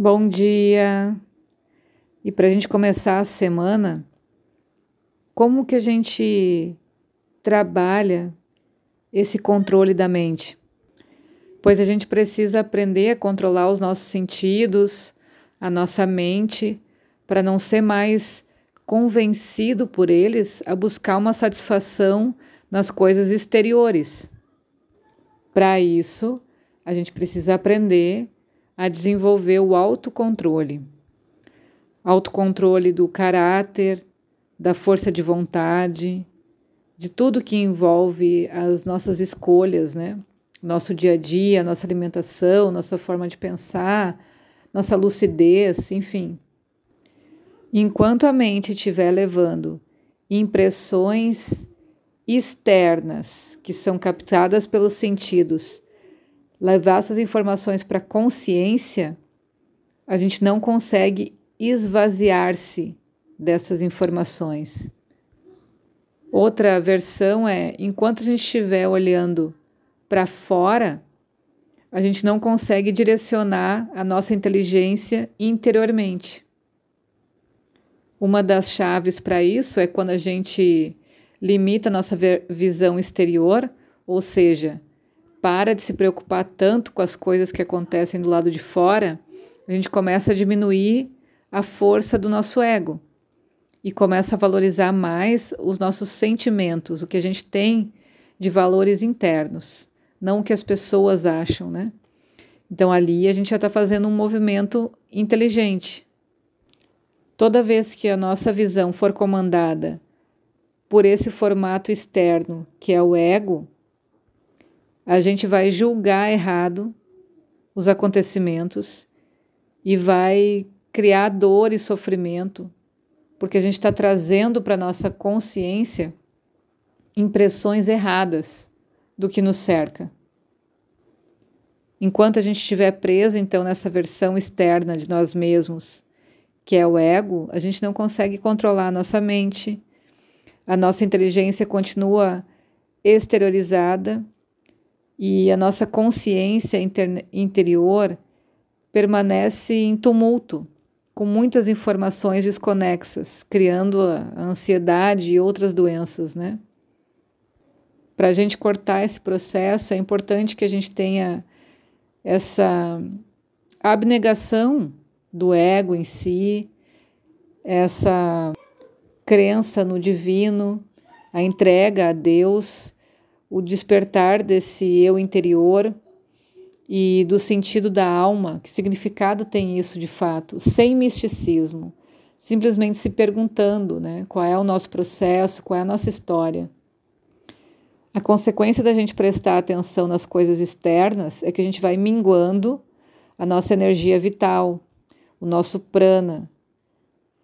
Bom dia! E para a gente começar a semana, como que a gente trabalha esse controle da mente? Pois a gente precisa aprender a controlar os nossos sentidos, a nossa mente, para não ser mais convencido por eles a buscar uma satisfação nas coisas exteriores. Para isso, a gente precisa aprender a desenvolver o autocontrole. Autocontrole do caráter, da força de vontade, de tudo que envolve as nossas escolhas, né? Nosso dia a dia, nossa alimentação, nossa forma de pensar, nossa lucidez, enfim. Enquanto a mente estiver levando impressões externas que são captadas pelos sentidos levar essas informações para a consciência, a gente não consegue esvaziar-se dessas informações. Outra versão é: enquanto a gente estiver olhando para fora, a gente não consegue direcionar a nossa inteligência interiormente. Uma das chaves para isso é quando a gente limita a nossa visão exterior, ou seja, para de se preocupar tanto com as coisas que acontecem do lado de fora, a gente começa a diminuir a força do nosso ego e começa a valorizar mais os nossos sentimentos, o que a gente tem de valores internos, não o que as pessoas acham, né? Então ali a gente já está fazendo um movimento inteligente. Toda vez que a nossa visão for comandada por esse formato externo, que é o ego, a gente vai julgar errado os acontecimentos e vai criar dor e sofrimento, porque a gente está trazendo para nossa consciência impressões erradas do que nos cerca. Enquanto a gente estiver preso, então, nessa versão externa de nós mesmos, que é o ego, a gente não consegue controlar a nossa mente, a nossa inteligência continua exteriorizada e a nossa consciência inter interior permanece em tumulto, com muitas informações desconexas, criando a ansiedade e outras doenças, né? Para a gente cortar esse processo, é importante que a gente tenha essa abnegação do ego em si, essa crença no divino, a entrega a Deus o despertar desse eu interior e do sentido da alma, que significado tem isso de fato, sem misticismo, simplesmente se perguntando né, qual é o nosso processo, qual é a nossa história. A consequência da gente prestar atenção nas coisas externas é que a gente vai minguando a nossa energia vital, o nosso prana.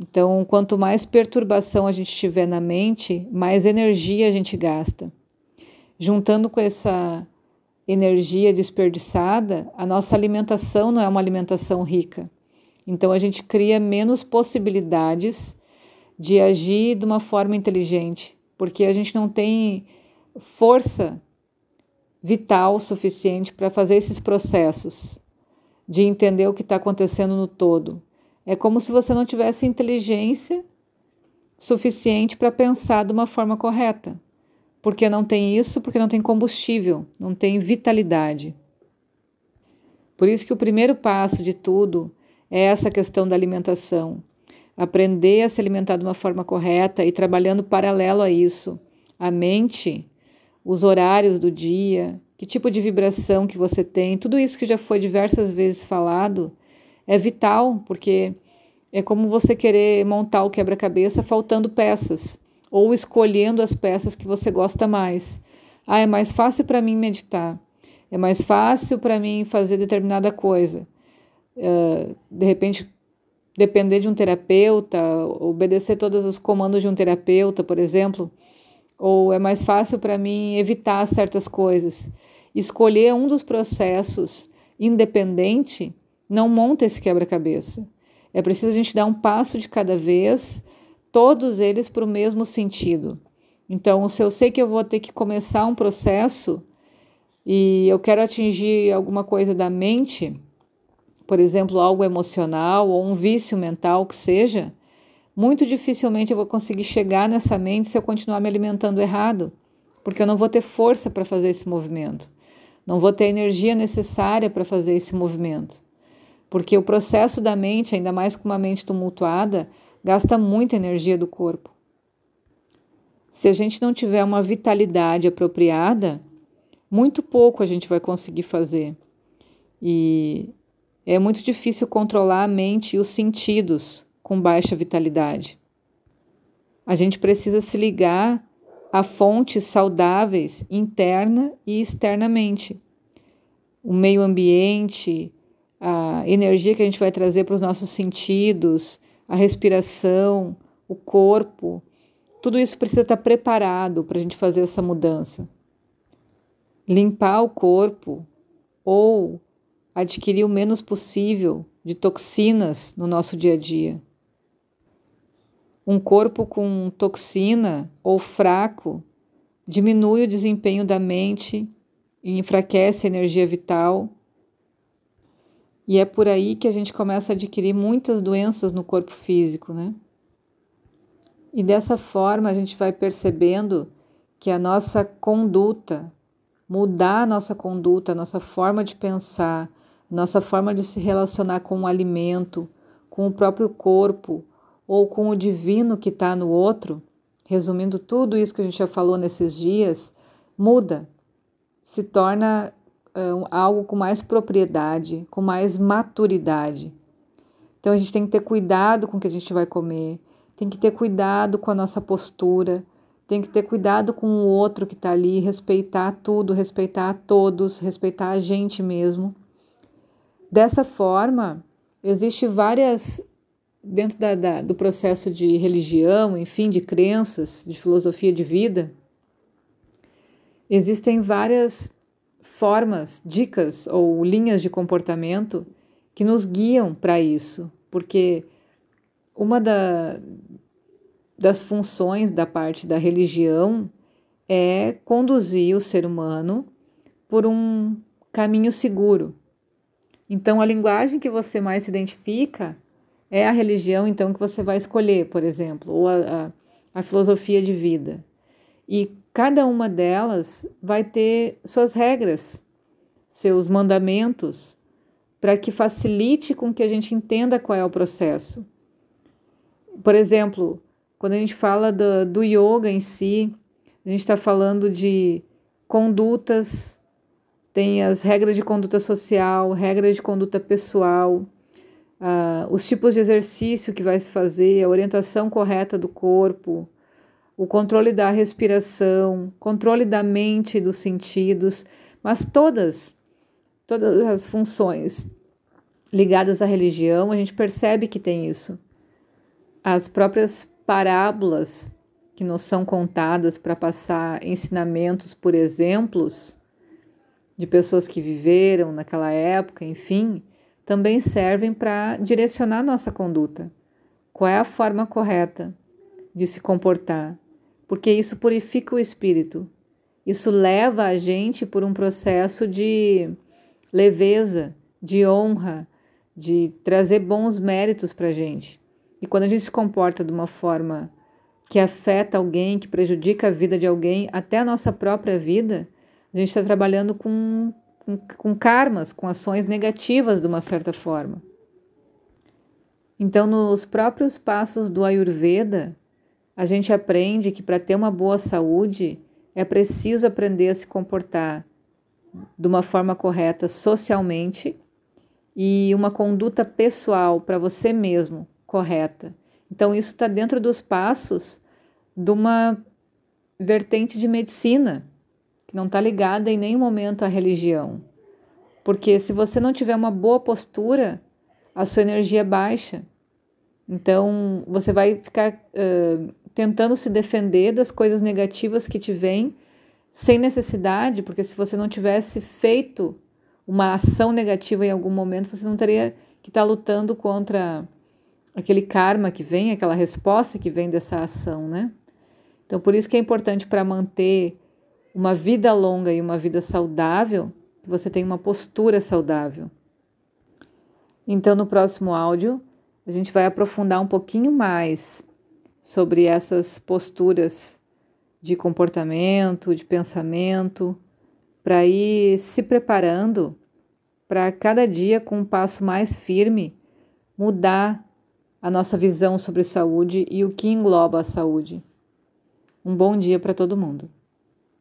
Então, quanto mais perturbação a gente tiver na mente, mais energia a gente gasta juntando com essa energia desperdiçada, a nossa alimentação não é uma alimentação rica. Então a gente cria menos possibilidades de agir de uma forma inteligente, porque a gente não tem força vital suficiente para fazer esses processos de entender o que está acontecendo no todo. É como se você não tivesse inteligência suficiente para pensar de uma forma correta porque não tem isso, porque não tem combustível, não tem vitalidade. Por isso que o primeiro passo de tudo é essa questão da alimentação. Aprender a se alimentar de uma forma correta e trabalhando paralelo a isso. A mente, os horários do dia, que tipo de vibração que você tem, tudo isso que já foi diversas vezes falado, é vital, porque é como você querer montar o quebra-cabeça faltando peças ou escolhendo as peças que você gosta mais. Ah, é mais fácil para mim meditar, é mais fácil para mim fazer determinada coisa. Uh, de repente, depender de um terapeuta, obedecer todos os comandos de um terapeuta, por exemplo, ou é mais fácil para mim evitar certas coisas. Escolher um dos processos independente não monta esse quebra-cabeça. É preciso a gente dar um passo de cada vez todos eles para o mesmo sentido. Então, se eu sei que eu vou ter que começar um processo e eu quero atingir alguma coisa da mente, por exemplo, algo emocional ou um vício mental que seja, muito dificilmente eu vou conseguir chegar nessa mente se eu continuar me alimentando errado, porque eu não vou ter força para fazer esse movimento, não vou ter a energia necessária para fazer esse movimento. Porque o processo da mente, ainda mais com uma mente tumultuada, gasta muita energia do corpo. Se a gente não tiver uma vitalidade apropriada, muito pouco a gente vai conseguir fazer. E é muito difícil controlar a mente e os sentidos com baixa vitalidade. A gente precisa se ligar a fontes saudáveis interna e externamente. O meio ambiente, a energia que a gente vai trazer para os nossos sentidos, a respiração, o corpo, tudo isso precisa estar preparado para a gente fazer essa mudança. Limpar o corpo ou adquirir o menos possível de toxinas no nosso dia a dia. Um corpo com toxina ou fraco diminui o desempenho da mente e enfraquece a energia vital. E é por aí que a gente começa a adquirir muitas doenças no corpo físico, né? E dessa forma a gente vai percebendo que a nossa conduta, mudar a nossa conduta, a nossa forma de pensar, nossa forma de se relacionar com o alimento, com o próprio corpo ou com o divino que está no outro, resumindo tudo isso que a gente já falou nesses dias, muda, se torna algo com mais propriedade, com mais maturidade. Então a gente tem que ter cuidado com o que a gente vai comer, tem que ter cuidado com a nossa postura, tem que ter cuidado com o outro que está ali, respeitar tudo, respeitar a todos, respeitar a gente mesmo. Dessa forma, existe várias dentro da, da, do processo de religião, enfim, de crenças, de filosofia de vida, existem várias formas, dicas ou linhas de comportamento que nos guiam para isso, porque uma da, das funções da parte da religião é conduzir o ser humano por um caminho seguro, então, a linguagem que você mais se identifica é a religião, então, que você vai escolher, por exemplo, ou a, a, a filosofia de vida. E cada uma delas vai ter suas regras, seus mandamentos, para que facilite com que a gente entenda qual é o processo. Por exemplo, quando a gente fala do, do yoga em si, a gente está falando de condutas tem as regras de conduta social, regras de conduta pessoal, uh, os tipos de exercício que vai se fazer, a orientação correta do corpo, o controle da respiração, controle da mente e dos sentidos, mas todas, todas as funções ligadas à religião, a gente percebe que tem isso. As próprias parábolas que nos são contadas para passar ensinamentos por exemplos, de pessoas que viveram naquela época, enfim, também servem para direcionar nossa conduta. Qual é a forma correta de se comportar? Porque isso purifica o espírito. Isso leva a gente por um processo de leveza, de honra, de trazer bons méritos para a gente. E quando a gente se comporta de uma forma que afeta alguém, que prejudica a vida de alguém, até a nossa própria vida, a gente está trabalhando com, com, com karmas, com ações negativas de uma certa forma. Então, nos próprios passos do Ayurveda, a gente aprende que para ter uma boa saúde é preciso aprender a se comportar de uma forma correta socialmente e uma conduta pessoal para você mesmo correta. Então, isso está dentro dos passos de uma vertente de medicina que não está ligada em nenhum momento à religião. Porque se você não tiver uma boa postura, a sua energia baixa. Então, você vai ficar uh, tentando se defender das coisas negativas que te vêm sem necessidade, porque se você não tivesse feito uma ação negativa em algum momento, você não teria que estar tá lutando contra aquele karma que vem, aquela resposta que vem dessa ação, né? Então, por isso que é importante para manter uma vida longa e uma vida saudável, que você tenha uma postura saudável. Então, no próximo áudio, a gente vai aprofundar um pouquinho mais sobre essas posturas de comportamento, de pensamento, para ir se preparando para cada dia, com um passo mais firme, mudar a nossa visão sobre saúde e o que engloba a saúde. Um bom dia para todo mundo.